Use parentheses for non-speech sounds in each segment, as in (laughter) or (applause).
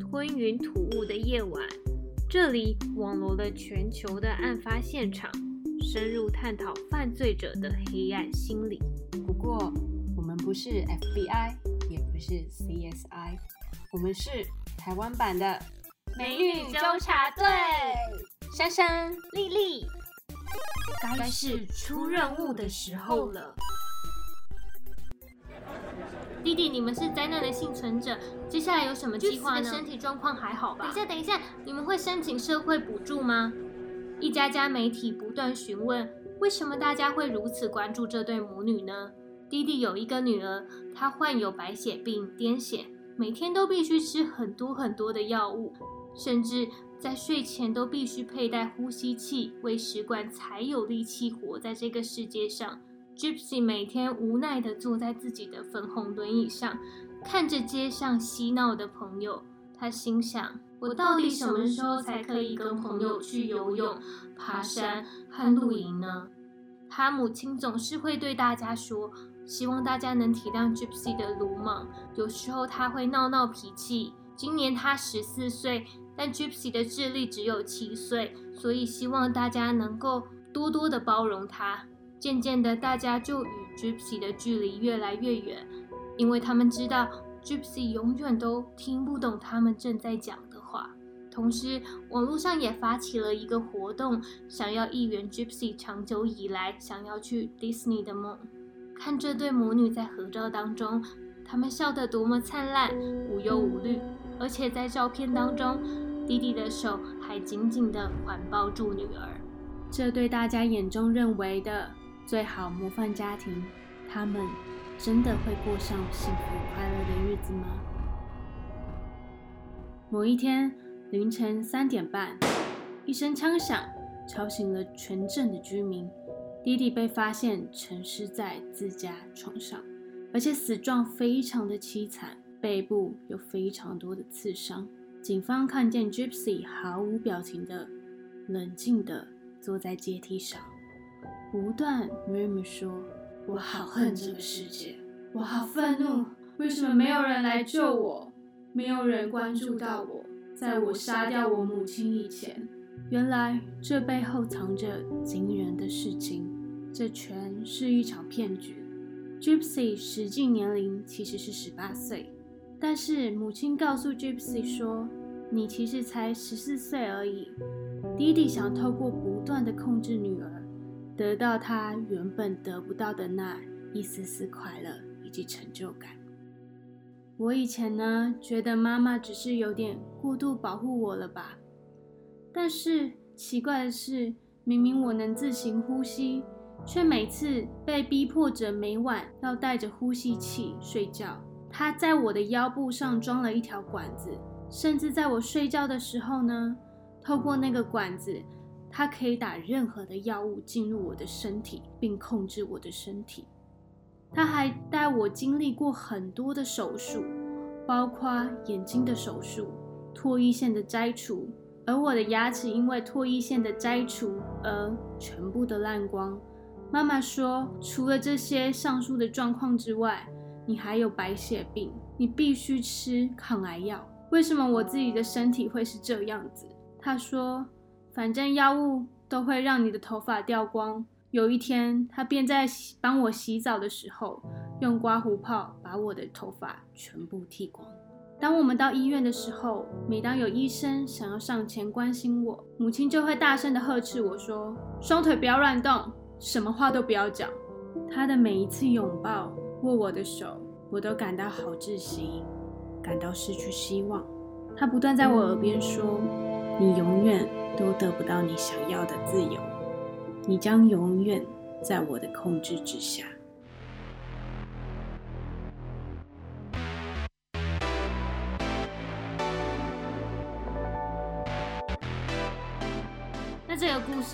吞云吐雾的夜晚，这里网罗了全球的案发现场，深入探讨犯罪者的黑暗心理。不过，我们不是 FBI，也不是 CSI，我们是台湾版的美女纠察队。珊珊、丽丽，该是出任务的时候了。弟弟，你们是灾难的幸存者，接下来有什么计划呢？身体状况还好吧？等一下，等一下，你们会申请社会补助吗？一家家媒体不断询问，为什么大家会如此关注这对母女呢？弟弟有一个女儿，她患有白血病、癫痫，每天都必须吃很多很多的药物，甚至在睡前都必须佩戴呼吸器、喂食管，才有力气活在这个世界上。Gypsy 每天无奈地坐在自己的粉红轮椅上，看着街上嬉闹的朋友。他心想：我到底什么时候才可以跟朋友去游泳、爬山和露营呢？他母亲总是会对大家说：“希望大家能体谅 Gypsy 的鲁莽。有时候他会闹闹脾气。今年他十四岁，但 Gypsy 的智力只有七岁，所以希望大家能够多多的包容他。”渐渐的，大家就与 Gypsy 的距离越来越远，因为他们知道 Gypsy 永远都听不懂他们正在讲的话。同时，网络上也发起了一个活动，想要一圆 Gypsy 长久以来想要去 Disney 的梦。看这对母女在合照当中，他们笑得多么灿烂、无忧无虑，而且在照片当中，弟弟的手还紧紧地环抱住女儿。这对大家眼中认为的。最好模范家庭，他们真的会过上幸福快乐的日子吗？某一天凌晨三点半，一声枪响吵醒了全镇的居民。弟弟被发现沉尸在自家床上，而且死状非常的凄惨，背部有非常多的刺伤。警方看见 Gypsy 毫无表情的、冷静的坐在阶梯上。不断 murmur 说：“我好恨这个世界，我好愤怒，为什么没有人来救我？没有人关注到我，在我杀掉我母亲以前。原来这背后藏着惊人的事情，这全是一场骗局。Gypsy 实际年龄其实是十八岁，但是母亲告诉 Gypsy 说，你其实才十四岁而已。弟弟想透过不断的控制女儿。”得到他原本得不到的那一丝丝快乐以及成就感。我以前呢，觉得妈妈只是有点过度保护我了吧？但是奇怪的是，明明我能自行呼吸，却每次被逼迫着每晚要带着呼吸器睡觉。他在我的腰部上装了一条管子，甚至在我睡觉的时候呢，透过那个管子。它可以打任何的药物进入我的身体，并控制我的身体。他还带我经历过很多的手术，包括眼睛的手术、唾液腺的摘除，而我的牙齿因为唾液腺的摘除而全部的烂光。妈妈说，除了这些上述的状况之外，你还有白血病，你必须吃抗癌药。为什么我自己的身体会是这样子？他说。反正药物都会让你的头发掉光。有一天，他便在帮我洗澡的时候，用刮胡泡把我的头发全部剃光。当我们到医院的时候，每当有医生想要上前关心我，母亲就会大声的呵斥我说：“双腿不要乱动，什么话都不要讲。”他的每一次拥抱、握我的手，我都感到好窒息，感到失去希望。他不断在我耳边说：“你永远。”都得不到你想要的自由，你将永远在我的控制之下。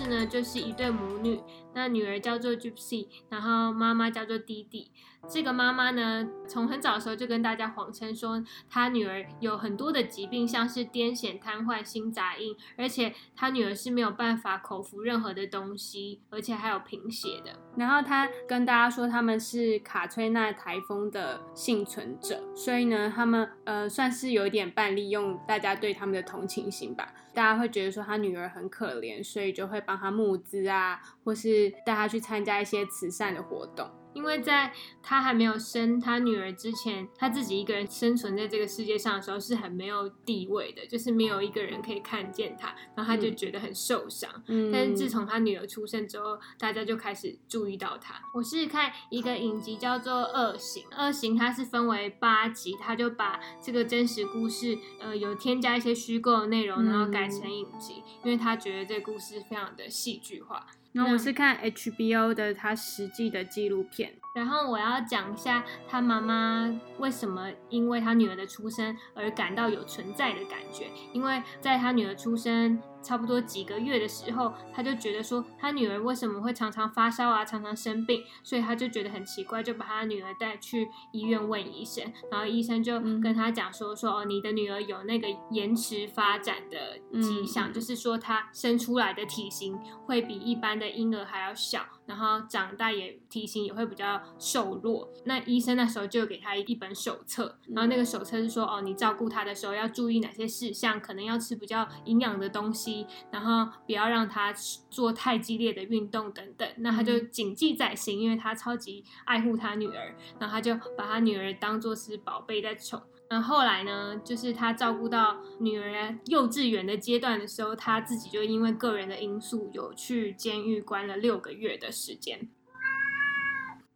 呢，就是一对母女，那女儿叫做 Gypsy，然后妈妈叫做弟弟。这个妈妈呢，从很早的时候就跟大家谎称说，她女儿有很多的疾病，像是癫痫、瘫痪、心杂音，而且她女儿是没有办法口服任何的东西，而且还有贫血的。然后她跟大家说他们是卡崔娜台风的幸存者，所以呢，他们呃算是有点半利用大家对他们的同情心吧。大家会觉得说她女儿很可怜，所以就会帮他募资啊，或是带他去参加一些慈善的活动。因为在他还没有生他女儿之前，他自己一个人生存在这个世界上的时候是很没有地位的，就是没有一个人可以看见他，然后他就觉得很受伤。嗯，但是自从他女儿出生之后，大家就开始注意到他。我是看一个影集叫做《恶行》，《恶行》它是分为八集，他就把这个真实故事，呃，有添加一些虚构的内容，然后改成影集，因为他觉得这个故事非常的戏剧化。那我是看 HBO 的他实际的纪录片，然后我要讲一下他妈妈为什么因为他女儿的出生而感到有存在的感觉，因为在他女儿出生。差不多几个月的时候，他就觉得说他女儿为什么会常常发烧啊，常常生病，所以他就觉得很奇怪，就把他女儿带去医院问医生，然后医生就跟他讲说说哦，你的女儿有那个延迟发展的迹象，就是说她生出来的体型会比一般的婴儿还要小。然后长大也体型也会比较瘦弱。那医生那时候就给他一本手册，然后那个手册是说，哦，你照顾他的时候要注意哪些事项，可能要吃比较营养的东西，然后不要让他做太激烈的运动等等。那他就谨记在心，因为他超级爱护他女儿，然后他就把他女儿当做是宝贝在宠。那后来呢？就是他照顾到女儿幼稚园的阶段的时候，他自己就因为个人的因素，有去监狱关了六个月的时间。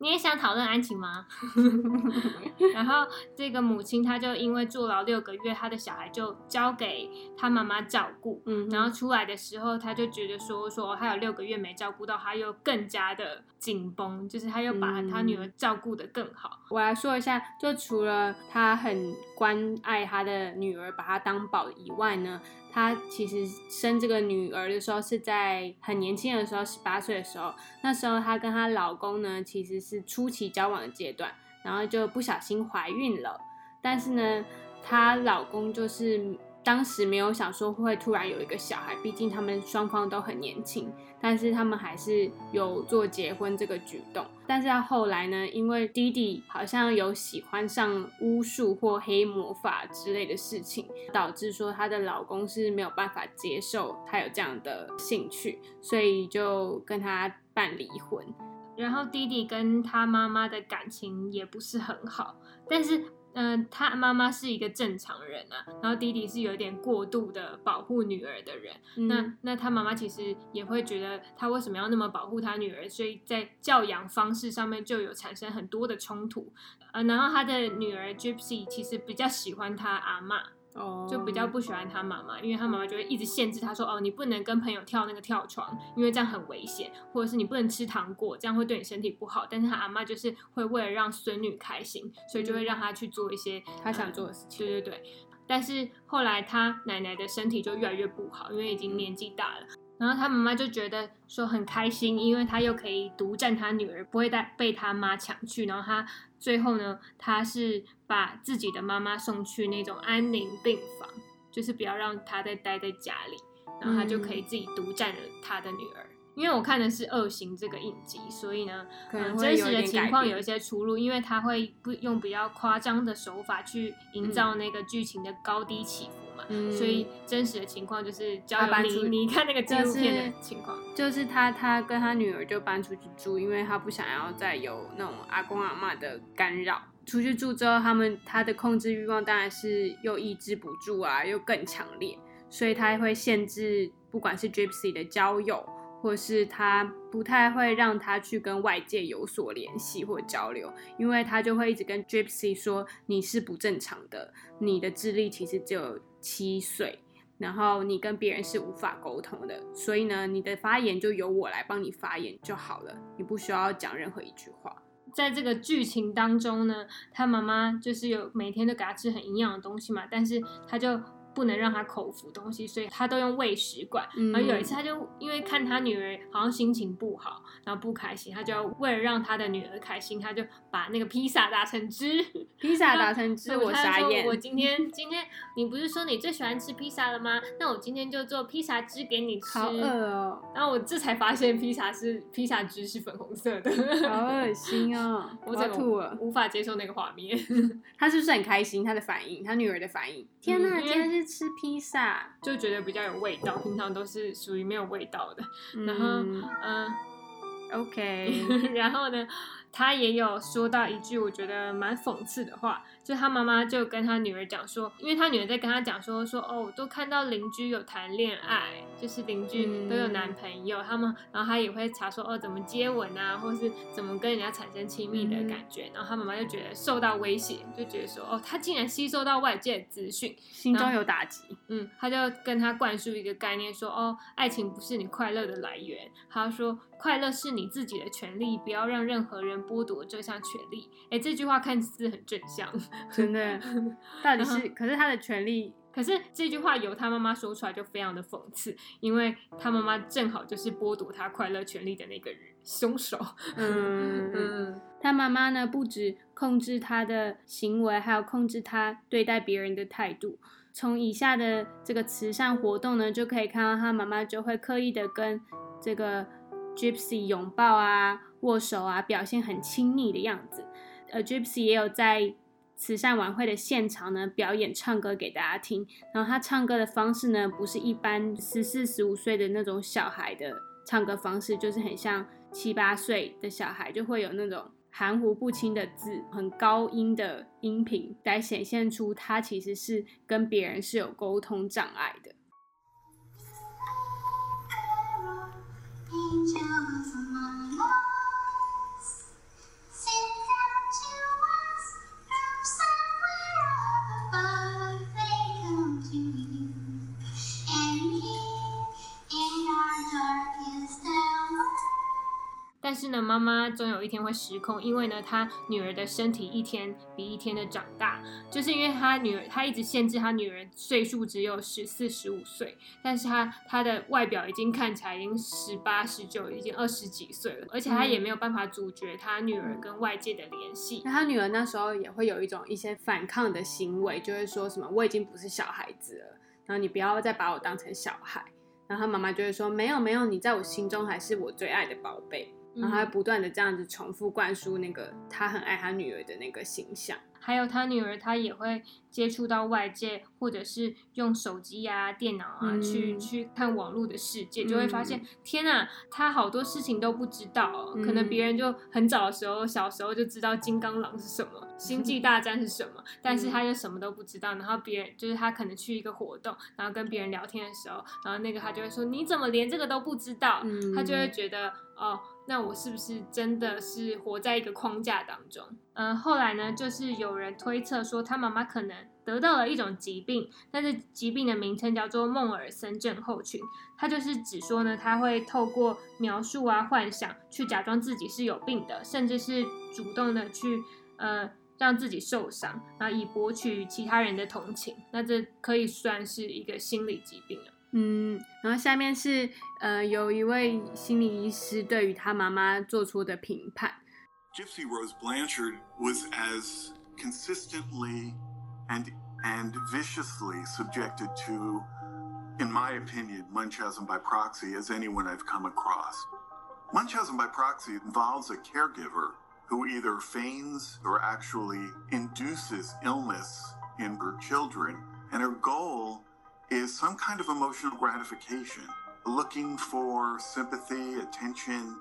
你也想讨论安晴吗？(laughs) 然后这个母亲，她就因为坐牢六个月，她的小孩就交给她妈妈照顾。嗯，然后出来的时候，她就觉得说说她有六个月没照顾到，她又更加的紧绷，就是她又把她女儿照顾的更好。我来说一下，就除了她很关爱她的女儿，把她当宝以外呢。她其实生这个女儿的时候是在很年轻的时候，十八岁的时候。那时候她跟她老公呢，其实是初期交往的阶段，然后就不小心怀孕了。但是呢，她老公就是。当时没有想说会突然有一个小孩，毕竟他们双方都很年轻，但是他们还是有做结婚这个举动。但是到后来呢，因为弟弟好像有喜欢上巫术或黑魔法之类的事情，导致说她的老公是没有办法接受她有这样的兴趣，所以就跟他办离婚。然后弟弟跟他妈妈的感情也不是很好，但是。嗯，他妈妈是一个正常人啊，然后弟弟是有点过度的保护女儿的人。那那他妈妈其实也会觉得他为什么要那么保护他女儿，所以在教养方式上面就有产生很多的冲突。呃，然后他的女儿 Gypsy 其实比较喜欢他阿妈。哦，就比较不喜欢他妈妈，因为他妈妈就会一直限制他说，哦，你不能跟朋友跳那个跳床，因为这样很危险，或者是你不能吃糖果，这样会对你身体不好。但是他阿妈就是会为了让孙女开心，所以就会让他去做一些他想做的事情。对对对，但是后来他奶奶的身体就越来越不好，因为已经年纪大了。然后他妈妈就觉得说很开心，因为他又可以独占他女儿，不会带被他妈抢去。然后他最后呢，他是把自己的妈妈送去那种安宁病房，就是不要让他再待在家里，然后他就可以自己独占了他的女儿。因为我看的是《恶行》这个影集，所以呢，嗯，真实的情况有一些出入，因为他会不用比较夸张的手法去营造那个剧情的高低起伏。所以真实的情况就是交由你，你看那个纪录片的情况，就是他他跟他女儿就搬出去住，因为他不想要再有那种阿公阿妈的干扰。出去住之后，他们他的控制欲望当然是又抑制不住啊，又更强烈，所以他会限制不管是 Gypsy 的交友。或是他不太会让他去跟外界有所联系或交流，因为他就会一直跟 Gypsy 说你是不正常的，你的智力其实只有七岁，然后你跟别人是无法沟通的，所以呢，你的发言就由我来帮你发言就好了，你不需要讲任何一句话。在这个剧情当中呢，他妈妈就是有每天都给他吃很营养的东西嘛，但是他就。不能让他口服东西，所以他都用喂食管。嗯然后有一次，他就因为看他女儿好像心情不好，然后不开心，他就要为了让他的女儿开心，他就把那个披萨打成汁。披萨打成汁，(laughs) 我傻眼。我今天今天你不是说你最喜欢吃披萨了吗？那我今天就做披萨汁给你吃。好饿哦，然后我这才发现披萨是披萨汁是粉红色的，好恶心哦，我 (laughs) 要我整个吐了。无法接受那个画面。(laughs) 他是不是很开心？他的反应，他女儿的反应。天哪，嗯今天是吃披萨。就觉得比较有味道，平常都是属于没有味道的。然后，嗯嗯、，OK，(laughs) 然后呢，他也有说到一句我觉得蛮讽刺的话，就他妈妈就跟他女儿讲说，因为他女儿在跟他讲说说哦，我都看到邻居有谈恋爱，就是邻居都有男朋友，他们，然后他也会查说哦怎么接吻啊，或是怎么跟人家产生亲密的感觉，然后他妈妈就觉得受到威胁，就觉得说哦，他竟然吸收到外界的资讯，心中有打击。嗯，他就跟他灌输一个概念说，哦，爱情不是你快乐的来源。他说，快乐是你自己的权利，不要让任何人剥夺这项权利。哎，这句话看似很正向，真的，(laughs) 到底是？可是他的权利，可是这句话由他妈妈说出来就非常的讽刺，因为他妈妈正好就是剥夺他快乐权利的那个人，凶手。嗯嗯，(laughs) 嗯他妈妈呢，不止控制他的行为，还有控制他对待别人的态度。从以下的这个慈善活动呢，就可以看到他妈妈就会刻意的跟这个 Gypsy 拥抱啊、握手啊，表现很亲密的样子。呃，Gypsy 也有在慈善晚会的现场呢表演唱歌给大家听，然后他唱歌的方式呢，不是一般十四十五岁的那种小孩的唱歌方式，就是很像七八岁的小孩，就会有那种含糊不清的字，很高音的音频，来显现出他其实是跟别人是有沟通障碍的。听见妈妈总有一天会失控，因为呢，她女儿的身体一天比一天的长大，就是因为她女儿，她一直限制她女儿岁数只有十四、十五岁，但是她她的外表已经看起来已经十八、十九，已经二十几岁了，而且她也没有办法阻绝她女儿跟外界的联系。那她女儿那时候也会有一种一些反抗的行为，就会说什么我已经不是小孩子了，然后你不要再把我当成小孩。然后妈妈就会说没有没有，你在我心中还是我最爱的宝贝。然后他不断的这样子重复灌输那个他很爱他女儿的那个形象。还有他女儿，她也会接触到外界，或者是用手机啊、电脑啊、嗯去去看网络的世界，就会发现，天啊，他好多事情都不知道、可能别人就很早的时候，小时候就知道金刚狼是什么，星际大战是什么，但是他就什么都不知道。然后别人就是他可能去一个活动，然后跟别人聊天的时候，然后那个他就会说：“你怎么连这个都不知道？”嗯她就会觉得哦。那我是不是真的是活在一个框架当中？嗯，后来呢，就是有人推测说，他妈妈可能得到了一种疾病，但是疾病的名称叫做孟尔森症候群。他就是指说呢，他会透过描述啊、幻想，去假装自己是有病的，甚至是主动的去呃让自己受伤，然后以博取其他人的同情。那这可以算是一个心理疾病了。嗯，然后下面是呃有一位心理医师对于他妈妈做出的评判。Gypsy Rose Blanchard was as consistently and and viciously subjected to, in my opinion, Munchausen by proxy as anyone I've come across. Munchausen by proxy involves a caregiver who either feigns or actually induces illness in her children, and her goal is some kind of emotional gratification, looking for sympathy, attention,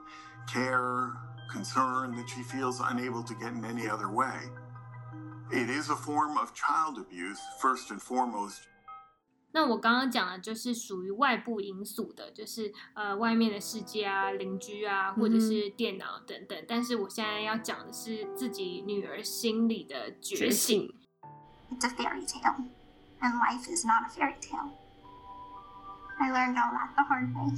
care, concern that she feels unable to get in any other way. It is a form of child abuse, first and foremost. 那我刚刚讲的就是属于外部因素的，就是呃外面的世界啊、邻居啊，或者是电脑等等。但是我现在要讲的是自己女儿心里的觉醒。 It's a fairy tale, and life is not a fairy tale. I learned all that the hard way.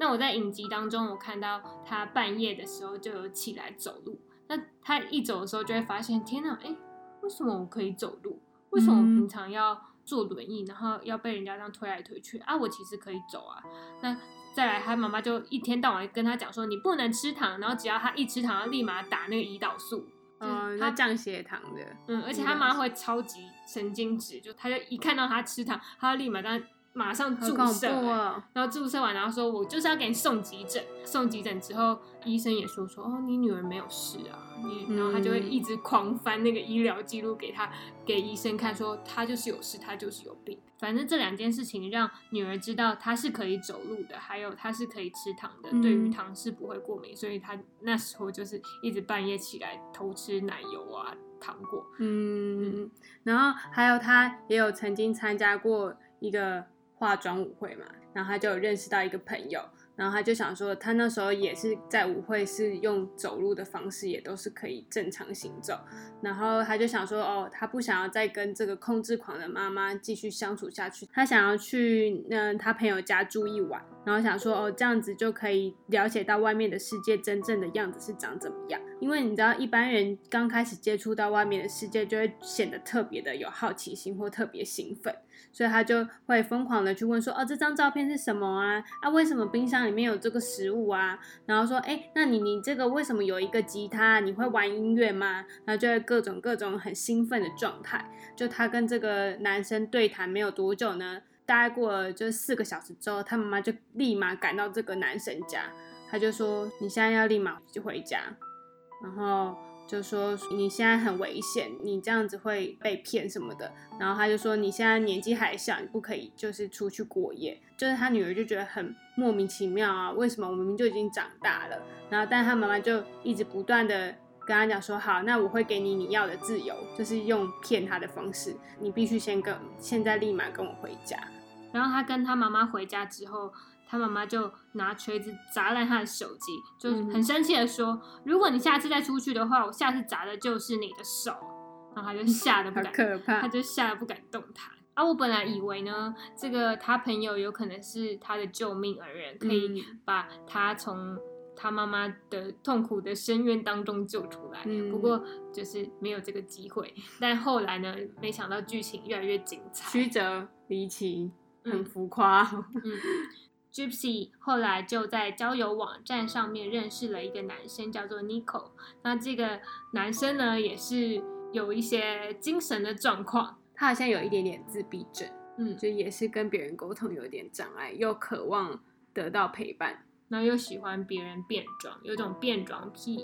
那我在影集当中，我看到他半夜的时候就有起来走路。那他一走的时候，就会发现，天哪，哎、为什么我可以走路？为什么我嗯平常要坐轮椅，然后要被人家这样推来推去啊？我其实可以走啊。那再来，他妈妈就一天到晚跟他讲说，你不能吃糖，然后只要他一吃糖，要立马打那个胰岛素。就是嗯，他降血糖的，嗯，而且他妈会超级神经质，就他就一看到他吃糖，他就立马让马上注射。然后注射完，然后说我就是要给你送急诊。送急诊之后，医生也说说哦，你女儿没有事啊，你，然后他就会嗯一直狂翻那个医疗记录给他给医生看，说她就是有事，她就是有病。反正这两件事情让女儿知道她是可以走路的，还有她是可以吃糖的，嗯对于糖是不会过敏，所以她那时候就是一直半夜起来偷吃奶油啊、糖果。嗯，然后还有她也有曾经参加过一个化妆舞会嘛，然后他就有认识到一个朋友，然后他就想说，他那时候也是在舞会是用走路的方式，也都是可以正常行走，然后他就想说，哦，他不想要再跟这个控制狂的妈妈继续相处下去，他想要去嗯他朋友家住一晚，然后想说，哦，这样子就可以了解到外面的世界真正的样子是长怎么样，因为你知道一般人刚开始接触到外面的世界，就会显得特别的有好奇心或特别兴奋。所以他就会疯狂的去问说，哦，这张照片是什么啊？啊，为什么冰箱里面有这个食物啊？然后说，哎，那你你这个为什么有一个吉他？你会玩音乐吗？然后就会各种各种很兴奋的状态。就他跟这个男生对谈没有多久呢，大概过了就是四个小时之后，他妈妈就立马赶到这个男生家，他就说，你现在要立马就回家，然后。就说你现在很危险，你这样子会被骗什么的。然后他就说你现在年纪还小，你不可以就是出去过夜。就是他女儿就觉得很莫名其妙啊，为什么我明明就已经长大了？然后但他妈妈就一直不断的跟他讲说，好，那我会给你你要的自由，就是用骗他的方式，你必须先跟现在立马跟我回家。然后他跟他妈妈回家之后，他妈妈就拿锤子砸烂他的手机，就嗯很生气的说：“如果你下次再出去的话，我下次砸的就是你的手。”然后他就吓得 (laughs) 不敢，可怕他就吓得不敢动弹。啊，我本来以为呢，这个他朋友有可能是他的救命恩人，可以嗯把他从他妈妈的痛苦的深渊当中救出来。嗯不过就是没有这个机会。但后来呢，没想到剧情越来越精彩，曲折离奇，很嗯浮夸。嗯，Gypsy 后来就在交友网站上面认识了一个男生，叫做 Nico。那这个男生呢，也是有一些精神的状况，他好像有一点点自闭症。嗯，就也是跟别人沟通有点障碍，又渴望得到陪伴然后又喜欢别人变装，有种变装癖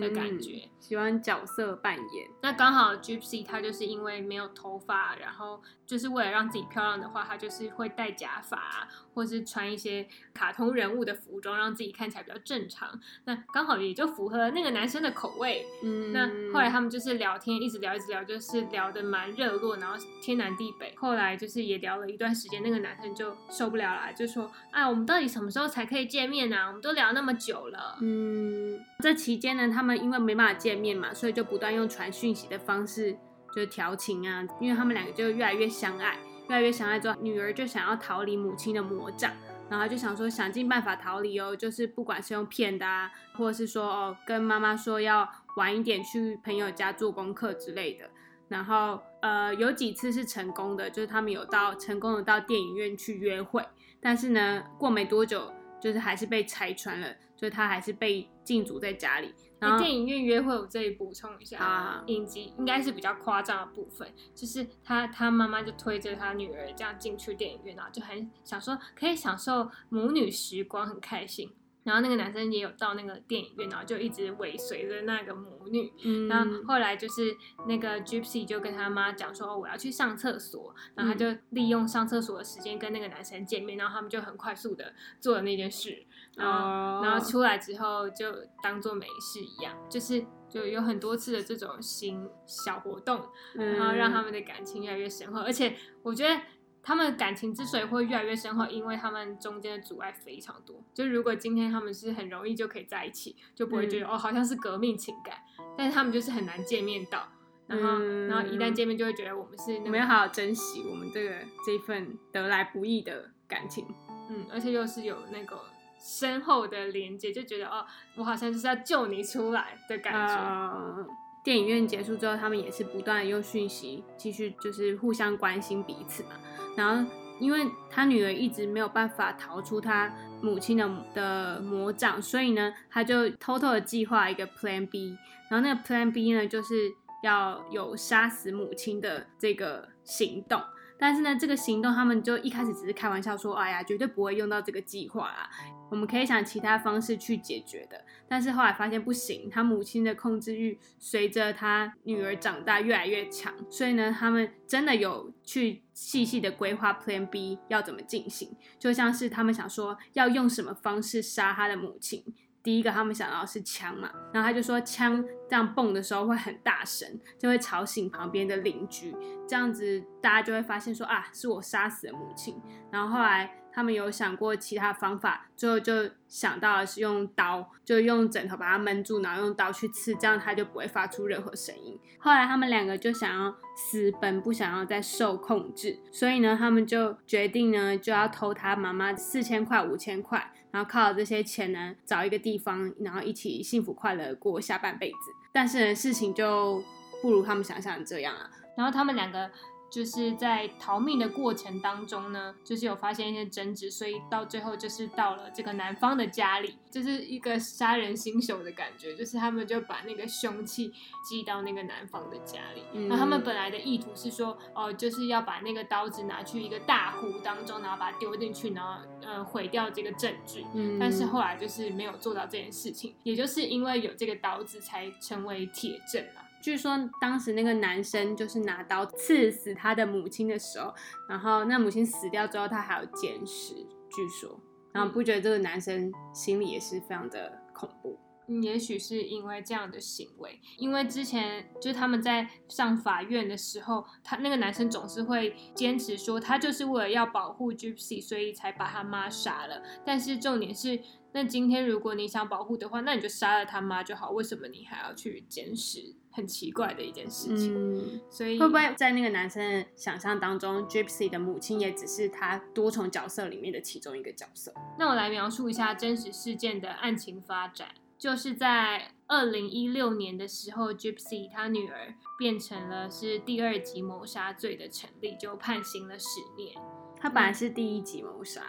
的感觉。嗯喜欢角色扮演。那刚好 Gypsy 她就是因为没有头发，然后就是为了让自己漂亮的话，她就是会戴假发、啊，或是穿一些卡通人物的服装，让自己看起来比较正常。那刚好也就符合那个男生的口味。嗯那后来他们就是聊天，一直聊，一直聊，就是聊得蛮热络，然后天南地北。后来就是也聊了一段时间，那个男生就受不了了，就说：“哎，我们到底什么时候才可以见面呢、我们都聊那么久了。”嗯，这期间呢，他们因为没办法见面嘛，所以就不断用传讯息的方式就是调情啊，因为他们两个就越来越相爱，越来越相爱之后，女儿就想要逃离母亲的魔掌。然后就想说想尽办法逃离哦，就是不管是用骗的啊，或者是说哦跟妈妈说要晚一点去朋友家做功课之类的。然后呃有几次是成功的，就是他们有到成功的到电影院去约会，但是呢过没多久就是还是被拆穿了，就是他还是被禁足在家里。电影院约会，我这里补充一下，啊影集应该是比较夸张的部分，就是他他妈妈就推着他女儿这样进去电影院，然后就很想说可以享受母女时光，很开心。然后那个男生也有到那个电影院，然后就一直尾随着那个母女。嗯然后后来就是那个 Gypsy 就跟他妈讲说，哦，我要去上厕所，然后他就利用上厕所的时间跟那个男生见面，然后他们就很快速的做了那件事，然后、哦然后出来之后就当做没事一样，就是就有很多次的这种新小活动，然后让他们的感情越来越深厚，而且我觉得。他们感情之所以会越来越深厚，因为他们中间的阻碍非常多。就如果今天他们是很容易就可以在一起，就不会觉得、哦好像是革命情感，但是他们就是很难见面到，然后、嗯然后一旦见面就会觉得我们是那个我们要好好珍惜我们这个这份得来不易的感情。嗯，而且又是有那个深厚的连接，就觉得哦，我好像就是要救你出来的感觉。电影院结束之后，他们也是不断的用讯息继续就是互相关心彼此嘛。然后，因为他女儿一直没有办法逃出他母亲的的魔掌，所以呢，他就偷偷的计划一个 Plan B。然后那个 Plan B 呢，就是要有杀死母亲的这个行动。但是呢，这个行动他们就一开始只是开玩笑说，哎呀，绝对不会用到这个计划啊，我们可以想其他方式去解决的。但是后来发现不行，他母亲的控制欲随着他女儿长大越来越强，所以呢，他们真的有去细细的规划 Plan B 要怎么进行，就像是他们想说要用什么方式杀他的母亲。第一个他们想到是枪嘛，然后他就说枪这样蹦的时候会很大声，就会吵醒旁边的邻居，这样子大家就会发现说啊是我杀死了母亲。然后后来他们有想过其他方法，最后就想到的是用刀，就用枕头把它闷住，然后用刀去刺，这样他就不会发出任何声音。后来他们两个就想要私奔，不想要再受控制，所以呢他们就决定呢就要偷他妈妈四千块五千块。然后靠这些钱呢，找一个地方，然后一起幸福快乐过下半辈子。但是事情就不如他们想象的这样啊。然后他们两个。就是在逃命的过程当中呢，就是有发现一些争执，所以到最后就是到了这个男方的家里，就是一个杀人新手的感觉，就是他们就把那个凶器寄到那个男方的家里。然后他们本来的意图是说，哦，就是要把那个刀子拿去一个大湖当中，然后把它丢进去，然后呃毁掉这个证据。嗯。但是后来就是没有做到这件事情，也就是因为有这个刀子才成为铁证啊。据说当时那个男生就是拿刀刺死他的母亲的时候，然后那母亲死掉之后，他还有捡尸。据说，然后不觉得这个男生心里也是非常的恐怖。嗯，也许是因为这样的行为，因为之前就是他们在上法院的时候，他那个男生总是会坚持说他就是为了要保护 Gypsy，所以才把他妈杀了。但是重点是。那今天如果你想保护的话，那你就杀了他妈就好。为什么你还要去监视？很奇怪的一件事情。嗯，所以会不会在那个男生的想象当中，Gypsy 的母亲也只是他多重角色里面的其中一个角色？那我来描述一下真实事件的案情发展。就是在二零一六年的时候，Gypsy 他女儿变成了是第二级谋杀罪的成立，就判刑了十年。他本来是第一级谋杀。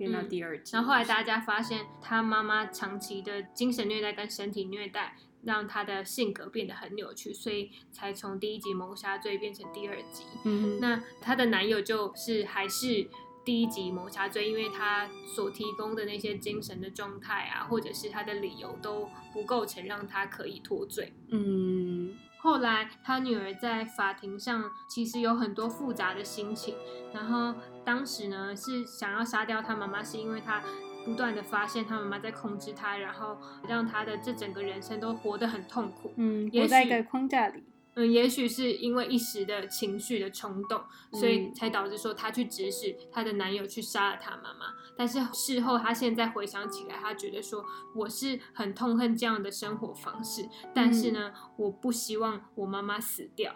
变到第二集，然后后来大家发现他妈妈长期的精神虐待跟身体虐待，让他的性格变得很扭曲，所以才从第一集谋杀罪变成第二集。嗯，那她的男友就是还是第一集谋杀罪，因为他所提供的那些精神的状态啊，或者是他的理由都不构成让他可以脱罪。嗯。后来，他女儿在法庭上其实有很多复杂的心情。然后当时呢，是想要杀掉他妈妈，是因为他不断的发现他妈妈在控制他，然后让他的这整个人生都活得很痛苦。嗯，活在一个框架里。嗯，也许是因为一时的情绪的冲动，所以才导致说她去指使她的男友去杀了她妈妈。但是事后她现在回想起来，她觉得说我是很痛恨这样的生活方式，但是呢，我不希望我妈妈死掉。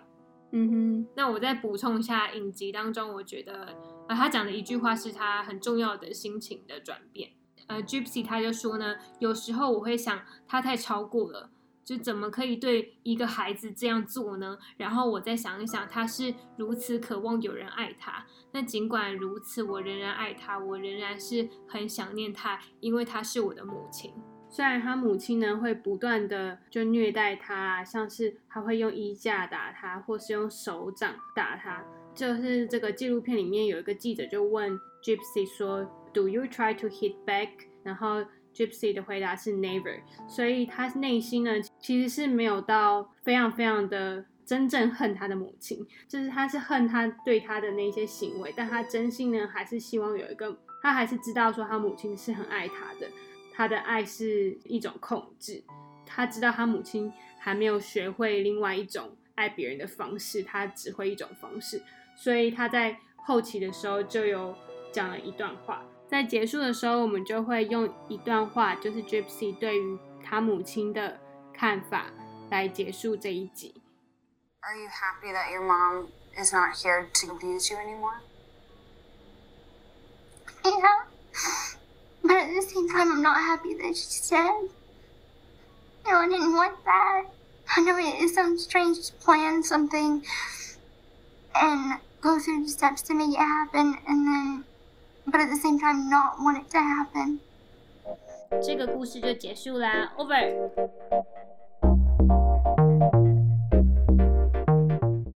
嗯哼。那我再补充一下影集当中，我觉得啊，他讲的一句话是他很重要的心情的转变。呃，Gypsy 他就说呢，有时候我会想他太超过了。就怎么可以对一个孩子这样做呢？然后我再想一想，他是如此渴望有人爱他。那尽管如此，我仍然爱他，我仍然是很想念他，因为他是我的母亲。虽然他母亲呢会不断的就虐待他，像是他会用衣架打他，或是用手掌打他。就是这个纪录片里面有一个记者就问 Gypsy 说：“Do you try to hit back？” 然后 Gypsy 的回答是 Never，所以他内心呢其实是没有到非常非常的真正恨他的母亲，就是他是恨他对他的那些行为，但他真心呢还是希望有一个，他还是知道说他母亲是很爱他的，他的爱是一种控制，他知道他母亲还没有学会另外一种爱别人的方式，他只会一种方式，所以他在后期的时候就有讲了一段话。在结束的时候，我们就会用一段话，就是 Gypsy 对于他母亲的看法来结束这一集。Are you happy that your mom is not here to abuse you anymore? Yeah, but at the same time, I'm not happy that she's dead. No, I didn't want that. I know it, it sounds strange to plan something and go through the steps to make it happen, and then, but at the same time, not want it to happen. 这个故事就结束啦，over。